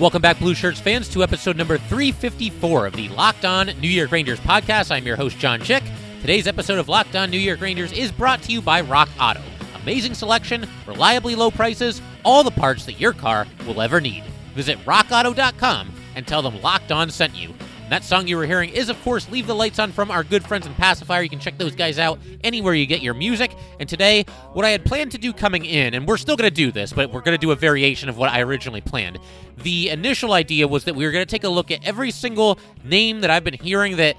Welcome back, Blue Shirts fans, to episode number 354 of the Locked On New York Rangers podcast. I'm your host, John Chick. Today's episode of Locked On New York Rangers is brought to you by Rock Auto. Amazing selection, reliably low prices, all the parts that your car will ever need. Visit rockauto.com and tell them Locked On sent you. That song you were hearing is, of course, Leave the Lights On from our good friends in Pacifier. You can check those guys out anywhere you get your music. And today, what I had planned to do coming in, and we're still going to do this, but we're going to do a variation of what I originally planned. The initial idea was that we were going to take a look at every single name that I've been hearing that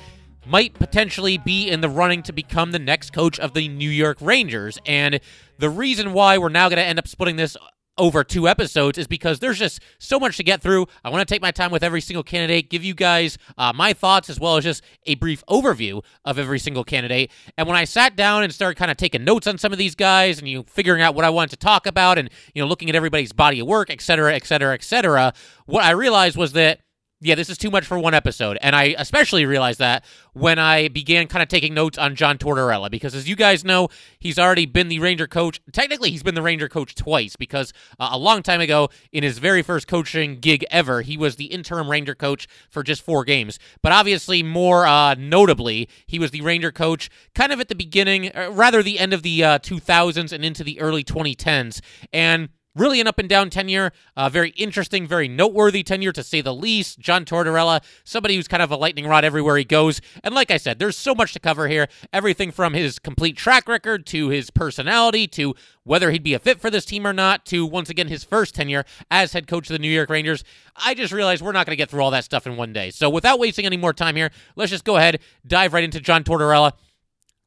might potentially be in the running to become the next coach of the New York Rangers. And the reason why we're now going to end up splitting this over two episodes is because there's just so much to get through. I want to take my time with every single candidate, give you guys uh, my thoughts as well as just a brief overview of every single candidate. And when I sat down and started kind of taking notes on some of these guys and you know, figuring out what I wanted to talk about and you know looking at everybody's body of work, et cetera, et cetera, et cetera, what I realized was that yeah, this is too much for one episode. And I especially realized that when I began kind of taking notes on John Tortorella, because as you guys know, he's already been the Ranger coach. Technically, he's been the Ranger coach twice, because uh, a long time ago, in his very first coaching gig ever, he was the interim Ranger coach for just four games. But obviously, more uh, notably, he was the Ranger coach kind of at the beginning, uh, rather the end of the 2000s and into the early 2010s. And Really an up and down tenure, uh, very interesting, very noteworthy tenure to say the least. John Tortorella, somebody who's kind of a lightning rod everywhere he goes. And like I said, there's so much to cover here. Everything from his complete track record to his personality to whether he'd be a fit for this team or not to once again his first tenure as head coach of the New York Rangers. I just realized we're not going to get through all that stuff in one day. So without wasting any more time here, let's just go ahead, dive right into John Tortorella.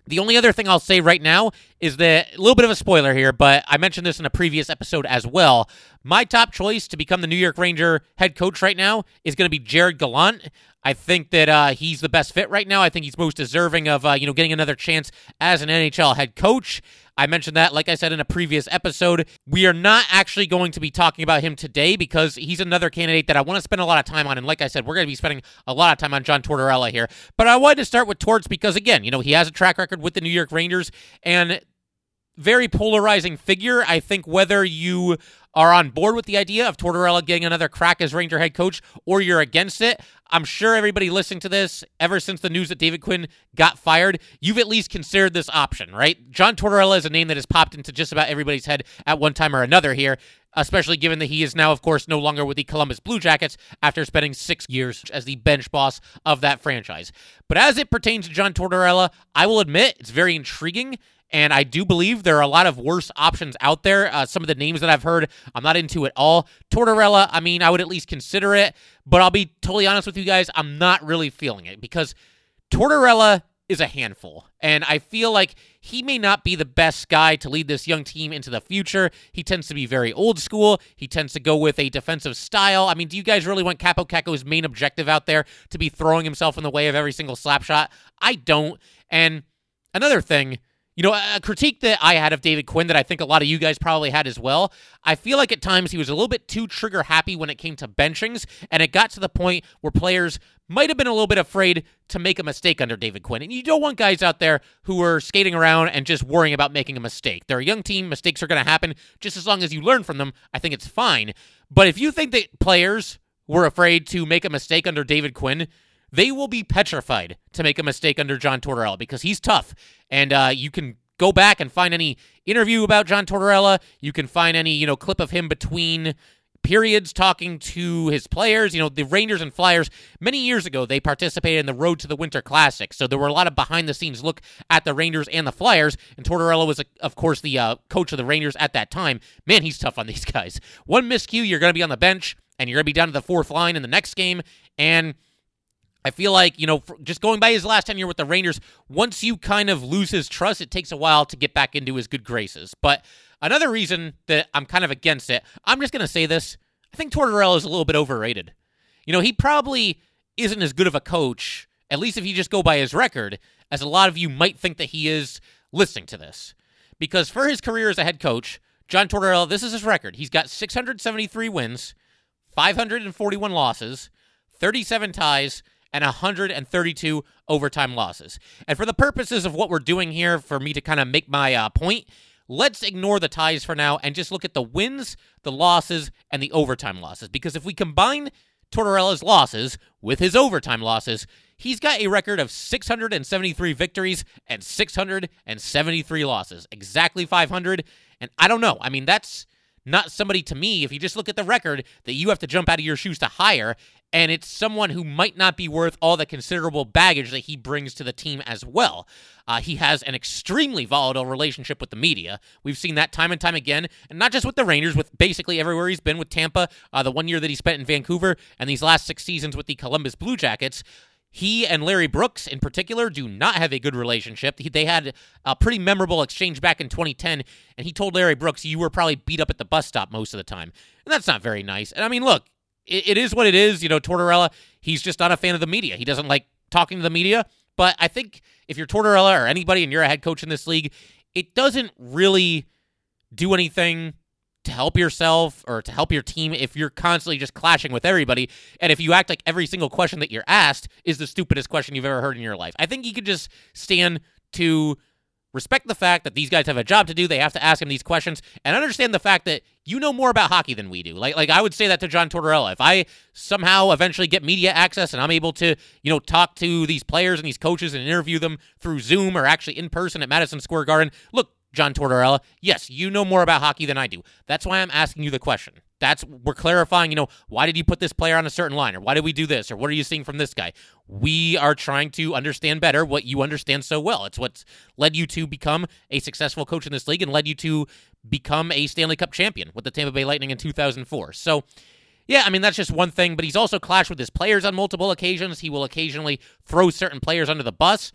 The only other thing I'll say right now is that a little bit of a spoiler here, but I mentioned this in a previous episode as well. My top choice to become the New York Ranger head coach right now is going to be Gerard Gallant. I think that uh, he's the best fit right now. I think he's most deserving of uh, you know getting another chance as an NHL head coach. I mentioned that, like I said in a previous episode. We are not actually going to be talking about him today because he's another candidate that I want to spend a lot of time on. And like I said, we're going to be spending a lot of time on John Tortorella here. But I wanted to start with Torts because, again, you know, he has a track record with the New York Rangers and very polarizing figure. I think whether you are on board with the idea of Tortorella getting another crack as Ranger head coach or you're against it, I'm sure everybody listening to this, ever since the news that David Quinn got fired, you've at least considered this option, right? John Tortorella is a name that has popped into just about everybody's head at one time or another here, especially given that he is now, of course, no longer with the Columbus Blue Jackets after spending six years as the bench boss of that franchise. But as it pertains to John Tortorella, I will admit it's very intriguing. And I do believe there are a lot of worse options out there. Uh, some of the names that I've heard, I'm not into at all. Tortorella, I mean, I would at least consider it. But I'll be totally honest with you guys, I'm not really feeling it because Tortorella is a handful. And I feel like he may not be the best guy to lead this young team into the future. He tends to be very old school. He tends to go with a defensive style. I mean, do you guys really want Kaapo Kakko's main objective out there to be throwing himself in the way of every single slap shot? I don't. And another thing, you know, a critique that I had of David Quinn that I think a lot of you guys probably had as well. I feel like at times he was a little bit too trigger happy when it came to benchings, and it got to the point where players might have been a little bit afraid to make a mistake under David Quinn. And you don't want guys out there who are skating around and just worrying about making a mistake. They're a young team, mistakes are going to happen. Just as long as you learn from them, I think it's fine. But if you think that players were afraid to make a mistake under David Quinn, they will be petrified to make a mistake under John Tortorella because he's tough. And uh, you can go back and find any interview about John Tortorella. You can find any, you know, clip of him between periods talking to his players. You know, the Rangers and Flyers, many years ago, they participated in the Road to the Winter Classic. So there were a lot of behind the scenes look at the Rangers and the Flyers. And Tortorella was, of course, the uh, coach of the Rangers at that time. Man, he's tough on these guys. One miscue, you're going to be on the bench and you're going to be down to the fourth line in the next game. And I feel like, you know, just going by his last tenure with the Rangers, once you kind of lose his trust, it takes a while to get back into his good graces. But another reason that I'm kind of against it, I'm just going to say this. I think Tortorella is a little bit overrated. You know, he probably isn't as good of a coach, at least if you just go by his record, as a lot of you might think that he is listening to this. Because for his career as a head coach, John Tortorella, this is his record. He's got 673 wins, 541 losses, 37 ties, and 132 overtime losses. And for the purposes of what we're doing here, for me to kind of make my uh, point, let's ignore the ties for now and just look at the wins, the losses, and the overtime losses. Because if we combine Tortorella's losses with his overtime losses, he's got a record of 673 victories and 673 losses, exactly 500. And I don't know. I mean, that's not somebody to me, if you just look at the record, that you have to jump out of your shoes to hire. And it's someone who might not be worth all the considerable baggage that he brings to the team as well. Uh, he has an extremely volatile relationship with the media. We've seen that time and time again, and not just with the Rangers, with basically everywhere he's been with Tampa, uh, the one year that he spent in Vancouver, and these last six seasons with the Columbus Blue Jackets. He and Larry Brooks, in particular, do not have a good relationship. They had a pretty memorable exchange back in 2010, and he told Larry Brooks, You were probably beat up at the bus stop most of the time. And that's not very nice. And I mean, look, it, it is what it is. You know, Tortorella, he's just not a fan of the media. He doesn't like talking to the media. But I think if you're Tortorella or anybody and you're a head coach in this league, it doesn't really do anything to help yourself or to help your team if you're constantly just clashing with everybody and if you act like every single question that you're asked is the stupidest question you've ever heard in your life. I think you could just stand to respect the fact that these guys have a job to do. They have to ask him these questions and understand the fact that you know more about hockey than we do. Like like I would say that to John Tortorella. If I somehow eventually get media access and I'm able to, you know, talk to these players and these coaches and interview them through Zoom or actually in person at Madison Square Garden, look, John Tortorella, yes, you know more about hockey than I do. That's why I'm asking you the question. That's we're clarifying, you know, why did you put this player on a certain line or why did we do this or what are you seeing from this guy? We are trying to understand better what you understand so well. It's what's led you to become a successful coach in this league and led you to become a Stanley Cup champion with the Tampa Bay Lightning in 2004. So, yeah, I mean, that's just one thing, but he's also clashed with his players on multiple occasions. He will occasionally throw certain players under the bus.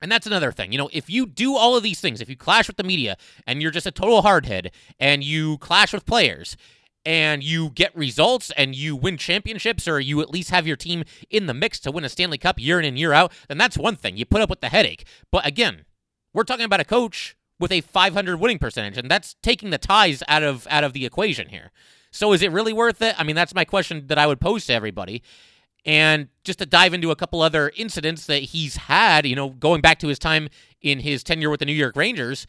And that's another thing. You know, if you do all of these things, if you clash with the media and you're just a total hardhead and you clash with players and you get results and you win championships or you at least have your team in the mix to win a Stanley Cup year in and year out, then that's one thing. You put up with the headache. But again, we're talking about a coach with a 500 winning percentage and that's taking the ties out of out of the equation here. So is it really worth it? I mean, that's my question that I would pose to everybody. And just to dive into a couple other incidents that he's had, you know, going back to his time in his tenure with the New York Rangers,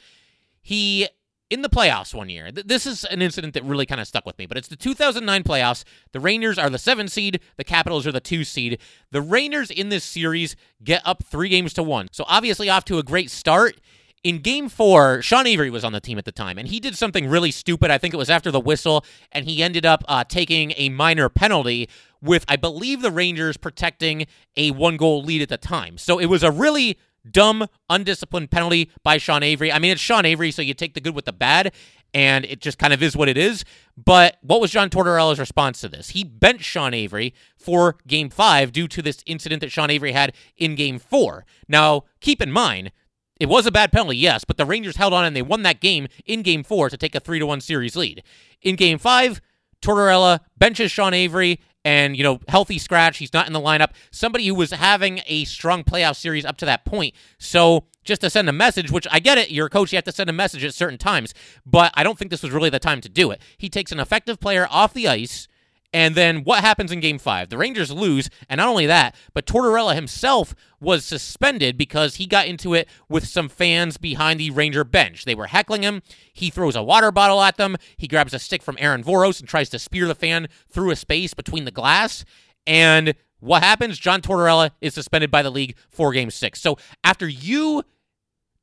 he in the playoffs one year. this is an incident that really kind of stuck with me, but it's the 2009 playoffs. The Rangers are the 7 seed, the Capitals are the 2 seed. The Rangers in this series get up 3 games to 1. So obviously off to a great start. In game four, Sean Avery was on the team at the time, and he did something really stupid. I think it was after the whistle, and he ended up uh, taking a minor penalty with, I believe, the Rangers protecting a one goal lead at the time. So it was a really dumb, undisciplined penalty by Sean Avery. I mean, it's Sean Avery, so you take the good with the bad, and it just kind of is what it is. But what was John Tortorella's response to this? He benched Sean Avery for game five due to this incident that Sean Avery had in game four. Now, keep in mind, it was a bad penalty, yes, but the Rangers held on and they won that game in game four to take a 3 to 1 series lead. In game five, Tortorella benches Sean Avery and, you know, healthy scratch. He's not in the lineup. Somebody who was having a strong playoff series up to that point. So just to send a message, which I get it, you're a coach, you have to send a message at certain times, but I don't think this was really the time to do it. He takes an effective player off the ice and then what happens in game five? The Rangers lose, and not only that, but Tortorella himself was suspended because he got into it with some fans behind the Ranger bench. They were heckling him. He throws a water bottle at them. He grabs a stick from Aaron Voros and tries to spear the fan through a space between the glass. And what happens? John Tortorella is suspended by the league for game six. So after you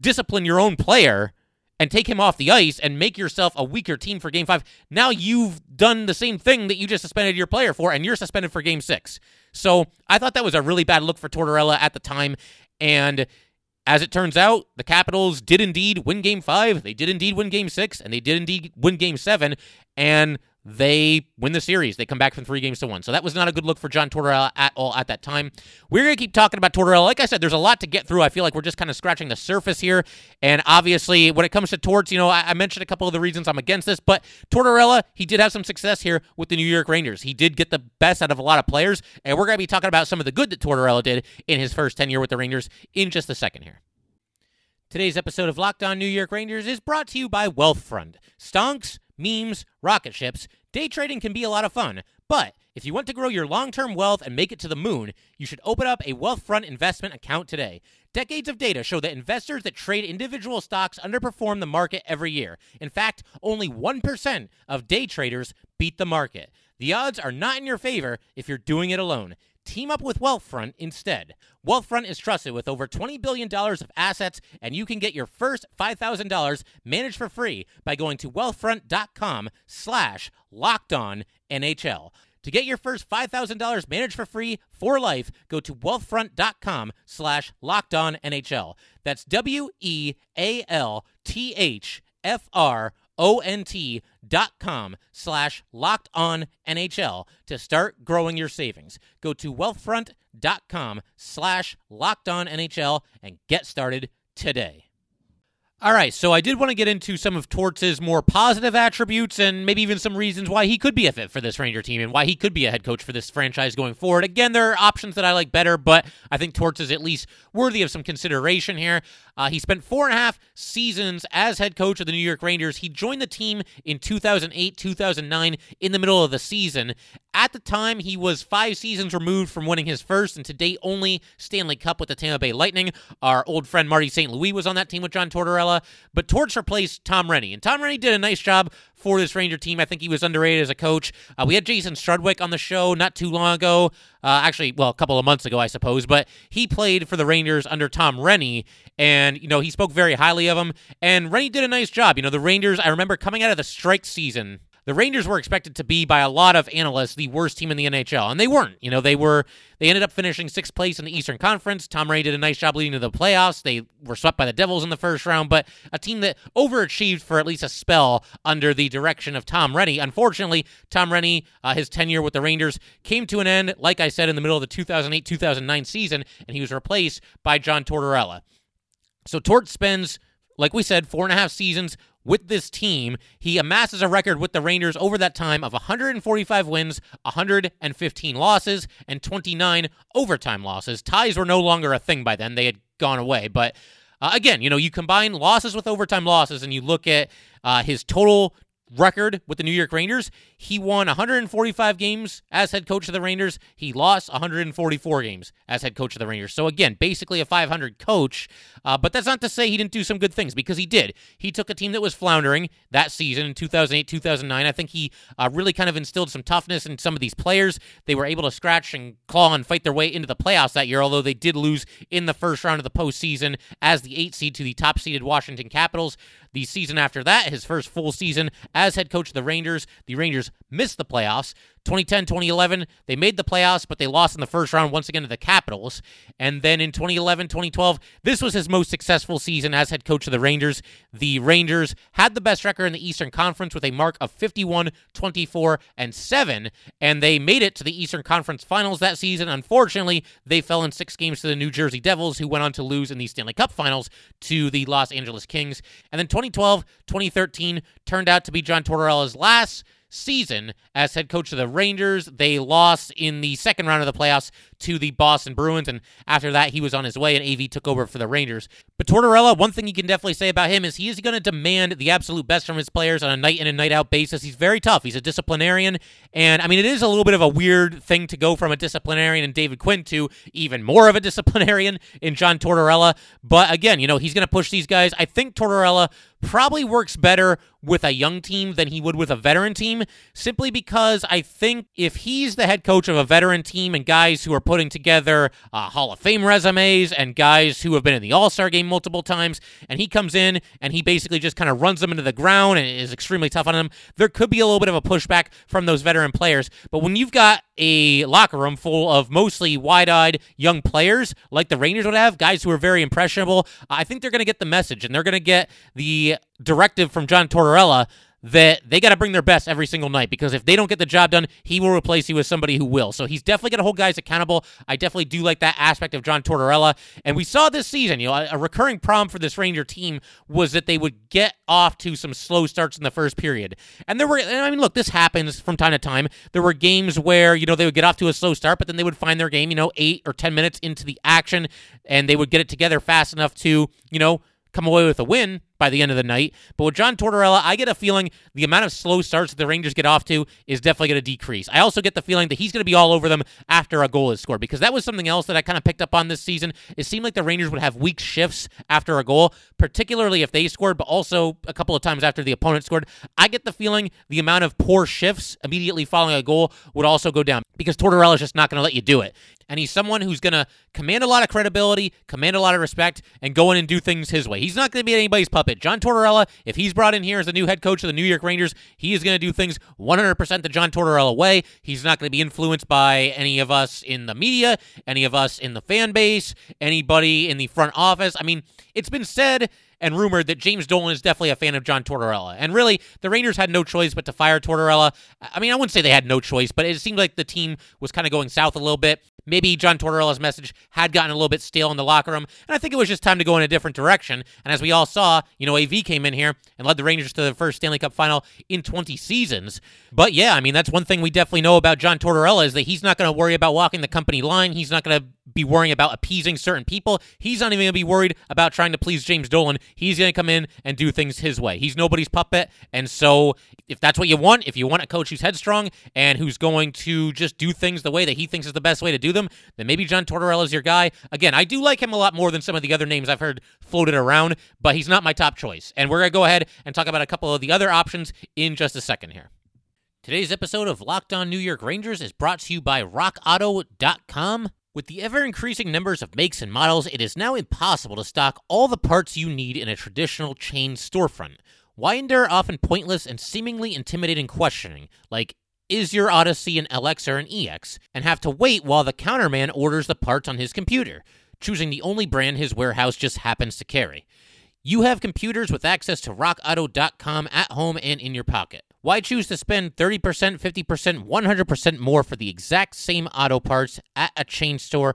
discipline your own player, and take him off the ice and make yourself a weaker team for game five. Now you've done the same thing that you just suspended your player for, and you're suspended for game six. So I thought that was a really bad look for Tortorella at the time. And as it turns out, the Capitals did indeed win game five. They did indeed win game six, and they did indeed win game seven. And they win the series. They come back from three games to one. So that was not a good look for John Tortorella at all at that time. We're going to keep talking about Tortorella. Like I said, there's a lot to get through. I feel like we're just kind of scratching the surface here. And obviously, when it comes to Torts, you know, I, I mentioned a couple of the reasons I'm against this, but Tortorella, he did have some success here with the New York Rangers. He did get the best out of a lot of players. And we're going to be talking about some of the good that Tortorella did in his first tenure with the Rangers in just a second here. Today's episode of Locked On New York Rangers is brought to you by Wealthfront. Stonks, memes, rocket ships. Day trading can be a lot of fun, but if you want to grow your long term wealth and make it to the moon, you should open up a Wealthfront investment account today. Decades of data show that investors that trade individual stocks underperform the market every year. In fact, only 1% of day traders beat the market. The odds are not in your favor if you're doing it alone. Team up with Wealthfront instead. Wealthfront is trusted with over $20 billion of assets, and you can get your first $5,000 managed for free by going to wealthfront.com slash locked on NHL. To get your first $5,000 managed for free for life, go to wealthfront.com slash locked on NHL. That's W E A L T H F R O-N-T dot com slash locked on NHL to start growing your savings. Go to wealthfront.com slash locked on NHL and get started today. All right, so I did want to get into some of Torts' more positive attributes and maybe even some reasons why he could be a fit for this Ranger team and why he could be a head coach for this franchise going forward. Again, there are options that I like better, but I think Torts is at least worthy of some consideration here. Uh, he spent four and a half seasons as head coach of the New York Rangers. He joined the team in 2008, 2009, in the middle of the season. At the time, he was five seasons removed from winning his first and to date only Stanley Cup with the Tampa Bay Lightning. Our old friend Marty St. Louis was on that team with John Tortorella, but Torts replaced Tom Renney. And Tom Renney did a nice job for this Ranger team. I think he was underrated as a coach. Uh, we had Jason Strudwick on the show not too long ago. Uh, actually, well, a couple of months ago, I suppose. But he played for the Rangers under Tom Renney, and you know he spoke very highly of him. And Renney did a nice job. You know, the Rangers. I remember coming out of the strike season the Rangers were expected to be by a lot of analysts the worst team in the NHL, and they weren't. You know, they were they ended up finishing sixth place in the Eastern Conference. Tom Renney did a nice job leading to the playoffs. They were swept by the Devils in the first round, but a team that overachieved for at least a spell under the direction of Tom Renney. Unfortunately, Tom Renney, uh, his tenure with the Rangers came to an end, like I said, in the middle of the 2008-2009 season, and he was replaced by John Tortorella. So Tort spends like we said, four and a half seasons with this team. He amasses a record with the Rangers over that time of 145 wins, 115 losses, and 29 overtime losses. Ties were no longer a thing by then, they had gone away. But uh, again, you know, you combine losses with overtime losses and you look at uh, his total record with the New York Rangers. He won 145 games as head coach of the Rangers. He lost 144 games as head coach of the Rangers. So, again, basically a 500 coach. Uh, but that's not to say he didn't do some good things because he did. He took a team that was floundering that season in 2008, 2009. I think he uh, really kind of instilled some toughness in some of these players. They were able to scratch and claw and fight their way into the playoffs that year, although they did lose in the first round of the postseason as the eight seed to the top seeded Washington Capitals. The season after that, his first full season as head coach of the Rangers, the Rangers missed the playoffs. 2010, 2011, they made the playoffs, but they lost in the first round once again to the Capitals. And then in 2011, 2012, this was his most successful season as head coach of the Rangers. The Rangers had the best record in the Eastern Conference with a mark of 51, 24, and 7, and they made it to the Eastern Conference Finals that season. Unfortunately, they fell in six games to the New Jersey Devils, who went on to lose in the Stanley Cup Finals to the Los Angeles Kings. And then 2012, 2013 turned out to be John Tortorella's last season as head coach of the Rangers. They lost in the second round of the playoffs to the Boston Bruins, and after that, he was on his way, and AV took over for the Rangers. But Tortorella, one thing you can definitely say about him is he is going to demand the absolute best from his players on a night in and night out basis. He's very tough. He's a disciplinarian, and I mean, it is a little bit of a weird thing to go from a disciplinarian in David Quinn to even more of a disciplinarian in John Tortorella. But again, you know, he's going to push these guys. I think Tortorella probably works better with a young team than he would with a veteran team, simply because I think if he's the head coach of a veteran team and guys who are putting together uh, Hall of Fame resumes and guys who have been in the All Star game multiple times, and he comes in and he basically just kind of runs them into the ground and is extremely tough on them, there could be a little bit of a pushback from those veteran players. But when you've got a locker room full of mostly wide eyed young players like the Rangers would have, guys who are very impressionable, I think they're going to get the message. And they're going to get the directive from John Tortorella that they got to bring their best every single night because if they don't get the job done, he will replace you with somebody who will. So he's definitely going to hold guys accountable. I definitely do like that aspect of John Tortorella. And we saw this season, you know, a, recurring problem for this Ranger team was that they would get off to some slow starts in the first period. And there were, and I mean, look, this happens from time to time. There were games where, you know, they would get off to a slow start, but then they would find their game, you know, eight or 10 minutes into the action and they would get it together fast enough to, you know, come away with a win by the end of the night. But with John Tortorella, I get a feeling the amount of slow starts that the Rangers get off to is definitely going to decrease. I also get the feeling that he's going to be all over them after a goal is scored because that was something else that I kind of picked up on this season. It seemed like the Rangers would have weak shifts after a goal, particularly if they scored, but also a couple of times after the opponent scored. I get the feeling the amount of poor shifts immediately following a goal would also go down because Tortorella is just not going to let you do it. And he's someone who's going to command a lot of credibility, command a lot of respect, and go in and do things his way. He's not going to be anybody's puppet. John Tortorella, if he's brought in here as the new head coach of the New York Rangers, he is going to do things 100% the John Tortorella way. He's not going to be influenced by any of us in the media, any of us in the fan base, anybody in the front office. I mean, it's been said and rumored that James Dolan is definitely a fan of John Tortorella. And really, the Rangers had no choice but to fire Tortorella. I mean, I wouldn't say they had no choice, but it seemed like the team was kind of going south a little bit. Maybe John Tortorella's message had gotten a little bit stale in the locker room, and I think it was just time to go in a different direction. And as we all saw, you know, AV came in here and led the Rangers to the first Stanley Cup final in 20 seasons. But yeah, I mean, that's one thing we definitely know about John Tortorella is that he's not going to worry about walking the company line. He's not going to be worrying about appeasing certain people. He's not even going to be worried about trying to please James Dolan. He's going to come in and do things his way. He's nobody's puppet. And so, if that's what you want, if you want a coach who's headstrong and who's going to just do things the way that he thinks is the best way to do them, then maybe John Tortorella is your guy. Again, I do like him a lot more than some of the other names I've heard floated around, but he's not my top choice. And we're going to go ahead and talk about a couple of the other options in just a second here. Today's episode of Locked On New York Rangers is brought to you by RockAuto.com. With the ever increasing numbers of makes and models, it is now impossible to stock all the parts you need in a traditional chain storefront. Why endure often pointless and seemingly intimidating questioning, like, is your Odyssey an LX or an EX, and have to wait while the counterman orders the parts on his computer, choosing the only brand his warehouse just happens to carry? You have computers with access to rockauto.com at home and in your pocket. Why choose to spend 30%, 50%, 100% more for the exact same auto parts at a chain store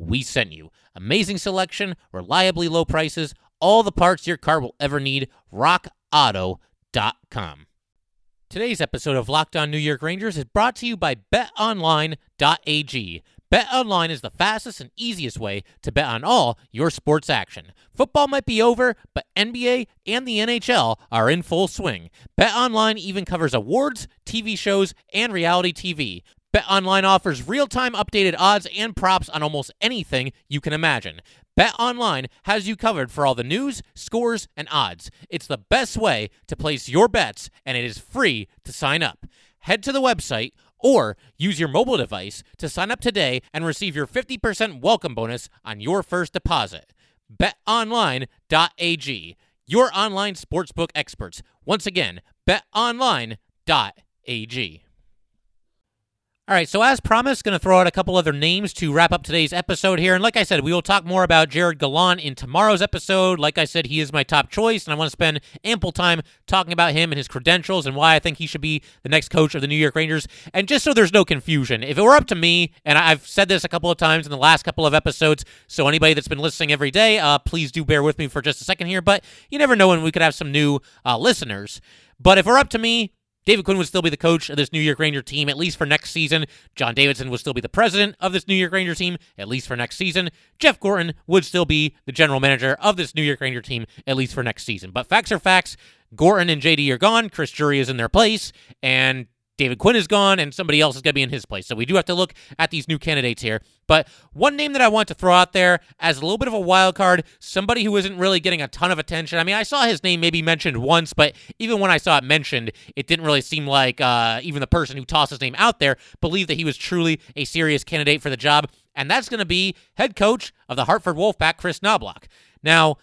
we sent you. Amazing selection, reliably low prices, all the parts your car will ever need. RockAuto.com. Today's episode of Locked On New York Rangers is brought to you by BetOnline.ag. BetOnline is the fastest and easiest way to bet on all your sports action. Football might be over, but NBA and the NHL are in full swing. BetOnline even covers awards, TV shows, and reality TV. BetOnline offers real-time updated odds and props on almost anything you can imagine. BetOnline has you covered for all the news, scores, and odds. It's the best way to place your bets, and it is free to sign up. Head to the website or use your mobile device to sign up today and receive your 50% welcome bonus on your first deposit. BetOnline.ag, your online sportsbook experts. Once again, BetOnline.ag. All right, so as promised, going to throw out a couple other names to wrap up today's episode here. And like I said, we will talk more about Gerard Gallant in tomorrow's episode. Like I said, he is my top choice, and I want to spend ample time talking about him and his credentials and why I think he should be the next coach of the New York Rangers. And just so there's no confusion, if it were up to me, and I've said this a couple of times in the last couple of episodes, so anybody that's been listening every day, uh, please do bear with me for just a second here. But you never know when we could have some new uh, listeners. But if were up to me, David Quinn would still be the coach of this New York Ranger team, at least for next season. John Davidson would still be the president of this New York Ranger team, at least for next season. Jeff Gorton would still be the general manager of this New York Ranger team, at least for next season. But facts are facts. Gorton and JD are gone. Chris Drury is in their place. And David Quinn is gone and somebody else is going to be in his place. So we do have to look at these new candidates here. But one name that I want to throw out there as a little bit of a wild card, somebody who isn't really getting a ton of attention. I mean, I saw his name maybe mentioned once, but even when I saw it mentioned, it didn't really seem like uh, even the person who tossed his name out there believed that he was truly a serious candidate for the job. And that's going to be head coach of the Hartford Wolfpack, Chris Knoblauch. Now,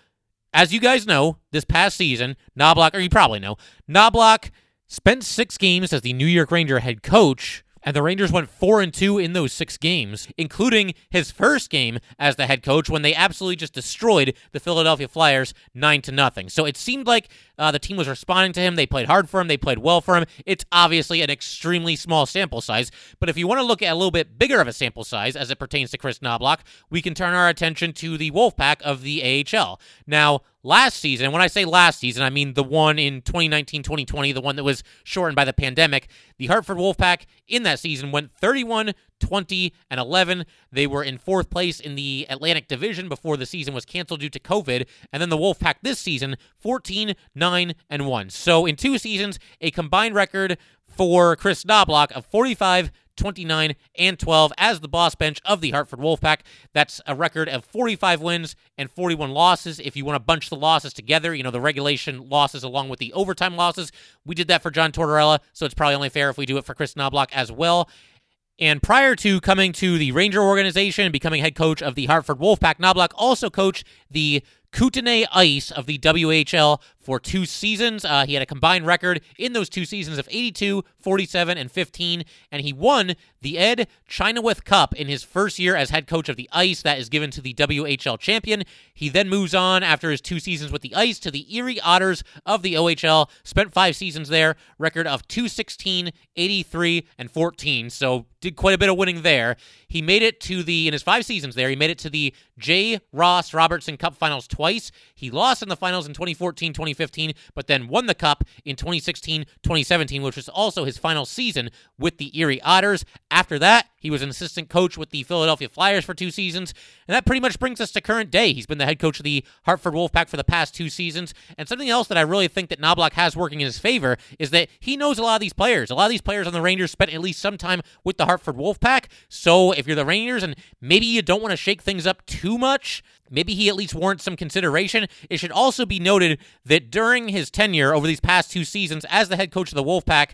as you guys know, this past season, Knoblauch, or you probably know, Knoblauch spent six games as the New York Ranger head coach, and the Rangers went 4 and 2 in those 6 games, including his first game as the head coach when they absolutely just destroyed the Philadelphia Flyers 9 to nothing. So it seemed like uh, the team was responding to him. They played hard for him, they played well for him. It's obviously an extremely small sample size, but if you want to look at a little bit bigger of a sample size as it pertains to Chris Knoblauch, we can turn our attention to the Wolfpack of the AHL. Now, last season, and when I say last season, I mean the one in 2019 2020, the one that was shortened by the pandemic. The Hartford Wolfpack in that season went 31 20 and 11. They were in fourth place in the Atlantic Division before the season was canceled due to COVID. And then the Wolfpack this season 14 9 and 1. So in two seasons, a combined record for Chris Knoblauch of 45 29, and 12 as the boss bench of the Hartford Wolfpack. That's a record of 45 wins and 41 losses. If you want to bunch the losses together, you know, the regulation losses along with the overtime losses, we did that for John Tortorella, so it's probably only fair if we do it for Chris Knoblauch as well. And prior to coming to the Ranger organization and becoming head coach of the Hartford Wolfpack, Knoblauch also coached the Kootenay Ice of the WHL for two seasons. Uh, he had a combined record in those two seasons of 82, 47, and 15, and he won the Ed Chynoweth Cup in his first year as head coach of the Ice. That is given to the WHL champion. He then moves on after his two seasons with the Ice to the Erie Otters of the OHL. Spent five seasons there, record of 216, 83, and 14. So did quite a bit of winning there. He made it to the in his five seasons there. He made it to the J. Ross Robertson Cup Finals twice. He lost in the finals in 2014, 2015, but then won the cup in 2016, 2017, which was also his final season with the Erie Otters. After that, he was an assistant coach with the Philadelphia Flyers for two seasons. And that pretty much brings us to current day. He's been the head coach of the Hartford Wolfpack for the past two seasons. And something else that I really think that Knoblauch has working in his favor is that he knows a lot of these players. A lot of these players on the Rangers spent at least some time with the Hartford Wolfpack. So if you're the Rangers and maybe you don't want to shake things up too much, Maybe he at least warrants some consideration. It should also be noted that during his tenure over these past two seasons as the head coach of the Wolfpack,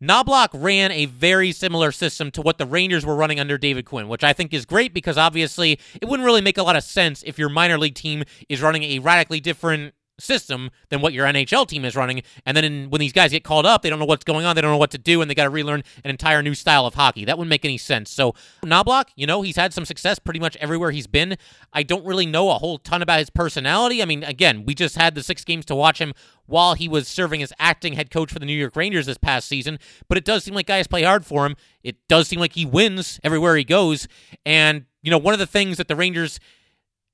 Knoblauch ran a very similar system to what the Rangers were running under David Quinn, which I think is great because obviously it wouldn't really make a lot of sense if your minor league team is running a radically different system than what your NHL team is running. And then in, when these guys get called up, they don't know what's going on. They don't know what to do, and they got to relearn an entire new style of hockey. That wouldn't make any sense. So Knoblauch, you know, he's had some success pretty much everywhere he's been. I don't really know a whole ton about his personality. I mean, again, we just had the six games to watch him while he was serving as acting head coach for the New York Rangers this past season. But it does seem like guys play hard for him. It does seem like he wins everywhere he goes. And, you know, one of the things that the Rangers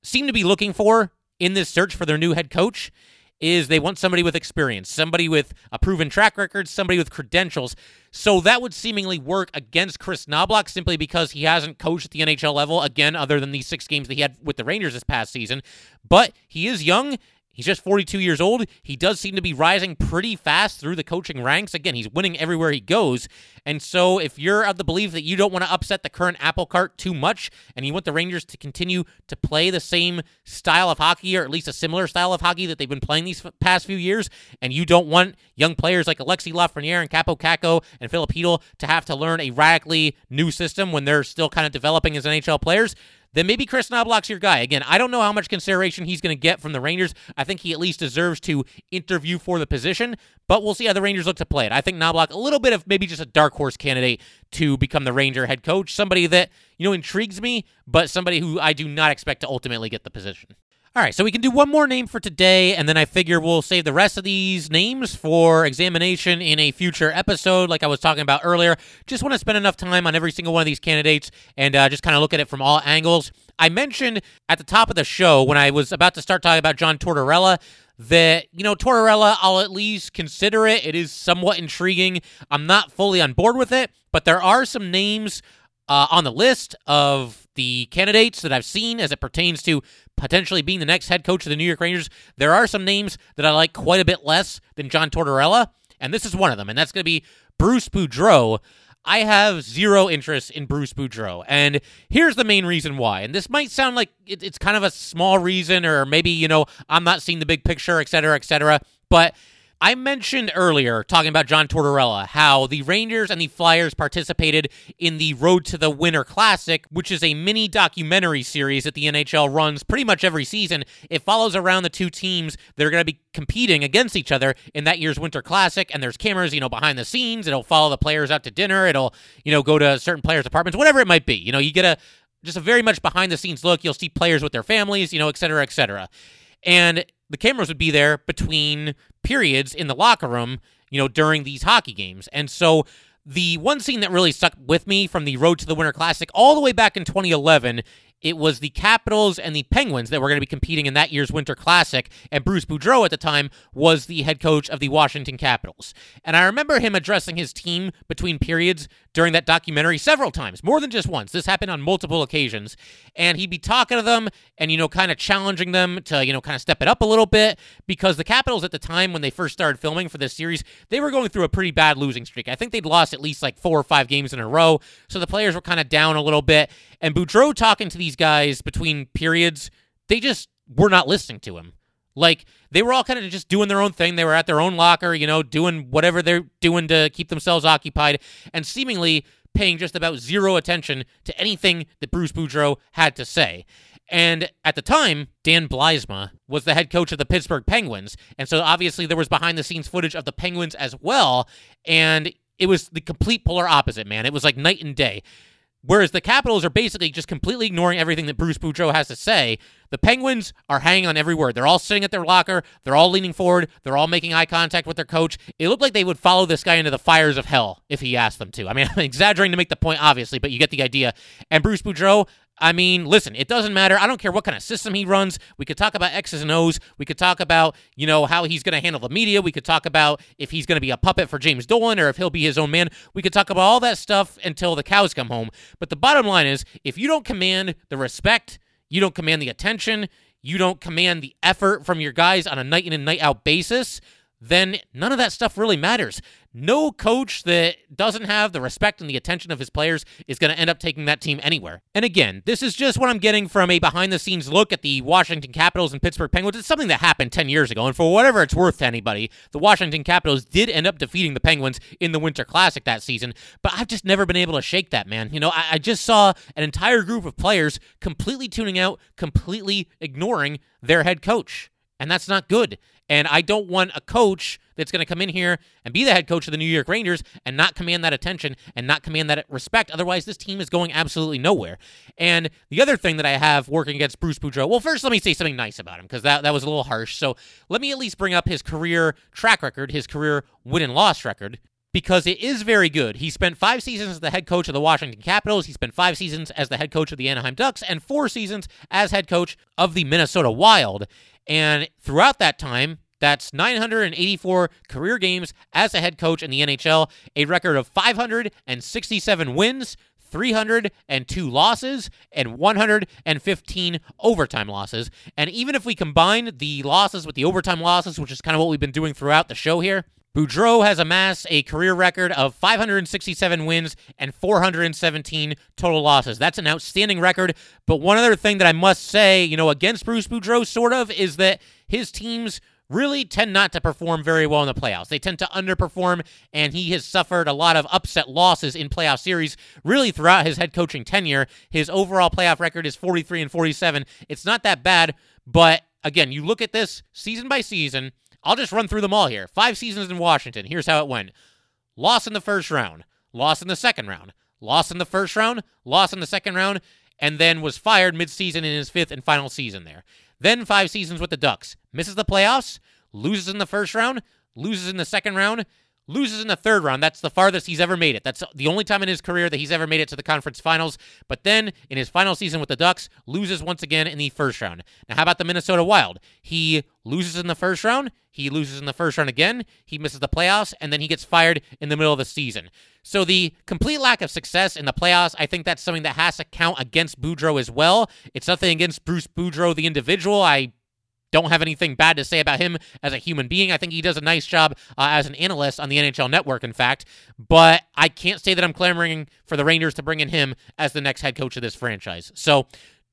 seem to be looking for in this search for their new head coach is they want somebody with experience, somebody with a proven track record, somebody with credentials. So that would seemingly work against Chris Knoblauch simply because he hasn't coached at the NHL level, again, other than these six games that he had with the Rangers this past season. But he is young. He's just 42 years old. He does seem to be rising pretty fast through the coaching ranks. Again, he's winning everywhere he goes. And so, if you're of the belief that you don't want to upset the current apple cart too much and you want the Rangers to continue to play the same style of hockey or at least a similar style of hockey that they've been playing these past few years, and you don't want young players like Alexi Lafreniere and Kaapo Kakko and Filip Chytil to have to learn a radically new system when they're still kind of developing as NHL players, then maybe Chris Knoblauch's your guy. Again, I don't know how much consideration he's going to get from the Rangers. I think he at least deserves to interview for the position, but we'll see how the Rangers look to play it. I think Knoblauch, a little bit of maybe just a dark horse candidate to become the Ranger head coach, somebody that, you know, intrigues me, but somebody who I do not expect to ultimately get the position. All right, so we can do one more name for today, and then I figure we'll save the rest of these names for examination in a future episode, like I was talking about earlier. Just want to spend enough time on every single one of these candidates and uh, just kind of look at it from all angles. I mentioned at the top of the show when I was about to start talking about John Tortorella that, you know, Tortorella, I'll at least consider it. It is somewhat intriguing. I'm not fully on board with it, but there are some names uh, on the list of the candidates that I've seen as it pertains to potentially being the next head coach of the New York Rangers. There are some names that I like quite a bit less than John Tortorella, and this is one of them, and that's going to be Bruce Boudreau, I have zero interest in Bruce Boudreau. And here's the main reason why. And this might sound like it's kind of a small reason, or maybe, you know, I'm not seeing the big picture, et cetera, et cetera. But I mentioned earlier, talking about John Tortorella, how the Rangers and the Flyers participated in the Road to the Winter Classic, which is a mini documentary series that the NHL runs pretty much every season. It follows around the two teams that are going to be competing against each other in that year's Winter Classic, and there's cameras, you know, behind the scenes. It'll follow the players out to dinner. It'll, you know, go to certain players' apartments, whatever it might be. You know, you get a just a very much behind the scenes look. You'll see players with their families, you know, et cetera, et cetera. And the cameras would be there between periods in the locker room, you know, during these hockey games. And so the one scene that really stuck with me from the Road to the Winter Classic all the way back in 2011 it was the Capitals and the Penguins that were going to be competing in that year's Winter Classic, and Bruce Boudreau at the time was the head coach of the Washington Capitals. And I remember him addressing his team between periods during that documentary several times, more than just once. This happened on multiple occasions. And he'd be talking to them and, you know, kind of challenging them to, you know, kind of step it up a little bit because the Capitals at the time when they first started filming for this series, they were going through a pretty bad losing streak. I think they'd lost at least like four or five games in a row. So the players were kind of down a little bit. And Boudreau talking to these guys between periods, they just were not listening to him. Like they were all kind of just doing their own thing. They were at their own locker, you know, doing whatever they're doing to keep themselves occupied and seemingly paying just about zero attention to anything that Bruce Boudreau had to say. And at the time, Dan Bylsma was the head coach of the Pittsburgh Penguins. And so obviously there was behind the scenes footage of the Penguins as well. And it was the complete polar opposite, man. It was like night and day. Whereas the Capitals are basically just completely ignoring everything that Bruce Boudreau has to say. The Penguins are hanging on every word. They're all sitting at their locker. They're all leaning forward. They're all making eye contact with their coach. It looked like they would follow this guy into the fires of hell if he asked them to. I mean, I'm exaggerating to make the point, obviously, but you get the idea. And Bruce Boudreau, I mean, listen, it doesn't matter. I don't care what kind of system he runs. We could talk about X's and O's. We could talk about, you know, how he's going to handle the media. We could talk about if he's going to be a puppet for James Dolan or if he'll be his own man. We could talk about all that stuff until the cows come home. But the bottom line is if you don't command the respect, you don't command the attention, you don't command the effort from your guys on a night in and night out basis, then none of that stuff really matters. No coach that doesn't have the respect and the attention of his players is going to end up taking that team anywhere. And again, this is just what I'm getting from a behind the scenes look at the Washington Capitals and Pittsburgh Penguins. It's something that happened 10 years ago. And for whatever it's worth to anybody, the Washington Capitals did end up defeating the Penguins in the Winter Classic that season. But I've just never been able to shake that, man. You know, I, I just saw an entire group of players completely tuning out, completely ignoring their head coach. And that's not good. And I don't want a coach that's going to come in here and be the head coach of the New York Rangers and not command that attention and not command that respect. Otherwise, this team is going absolutely nowhere. And the other thing that I have working against Bruce Boudreau, well, first let me say something nice about him because that, that was a little harsh. So let me at least bring up his career track record, his career win and loss record. Because it is very good. He spent five seasons as the head coach of the Washington Capitals. He spent five seasons as the head coach of the Anaheim Ducks and four seasons as head coach of the Minnesota Wild. And throughout that time, that's 984 career games as a head coach in the NHL, a record of 567 wins, 302 losses, and 115 overtime losses. And even if we combine the losses with the overtime losses, which is kind of what we've been doing throughout the show here, Boudreau has amassed a career record of 567 wins and 417 total losses. That's an outstanding record. But one other thing that I must say, you know, against Bruce Boudreau, sort of, is that his teams really tend not to perform very well in the playoffs. They tend to underperform, and he has suffered a lot of upset losses in playoff series really throughout his head coaching tenure. His overall playoff record is 43 and 47. It's not that bad, but again, you look at this season by season I'll just run through them all here. Five seasons in Washington. Here's how it went loss in the first round, loss in the second round, loss in the first round, loss in the second round, and then was fired midseason in his fifth and final season there. Then five seasons with the Ducks. Misses the playoffs, loses in the first round, loses in the second round, loses in the third round. That's the farthest he's ever made it. That's the only time in his career that he's ever made it to the conference finals. But then in his final season with the Ducks, loses once again in the first round. Now, how about the Minnesota Wild? He loses in the first round. He loses in the first round again. He misses the playoffs, and then he gets fired in the middle of the season. So the complete lack of success in the playoffs, I think that's something that has to count against Boudreau as well. It's nothing against Bruce Boudreau, the individual. I don't have anything bad to say about him as a human being. I think he does a nice job uh, as an analyst on the NHL Network, in fact. But I can't say that I'm clamoring for the Rangers to bring in him as the next head coach of this franchise. So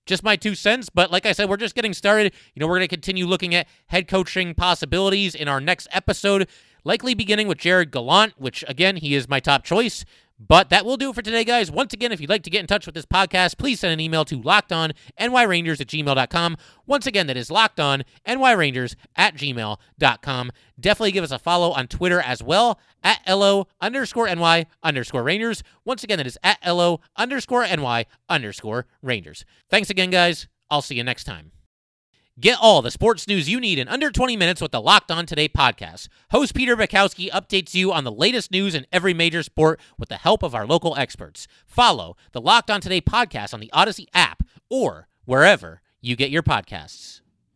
just my two cents. But like I said, we're just getting started. You know, we're going to continue looking at head coaching possibilities in our next episode, likely beginning with Gerard Gallant, which again, he is my top choice. But that will do it for today, guys. Once again, if you'd like to get in touch with this podcast, please send an email to lockedonnyrangers at gmail.com. Once again, that is lockedonnyrangers at gmail.com. Definitely give us a follow on Twitter as well at LO underscore NY underscore Rangers. Once again, that is at LO underscore NY underscore Rangers. Thanks again, guys. I'll see you next time. Get all the sports news you need in under 20 minutes with the Locked On Today podcast. Host Peter Bukowski updates you on the latest news in every major sport with the help of our local experts. Follow the Locked On Today podcast on the Odyssey app or wherever you get your podcasts.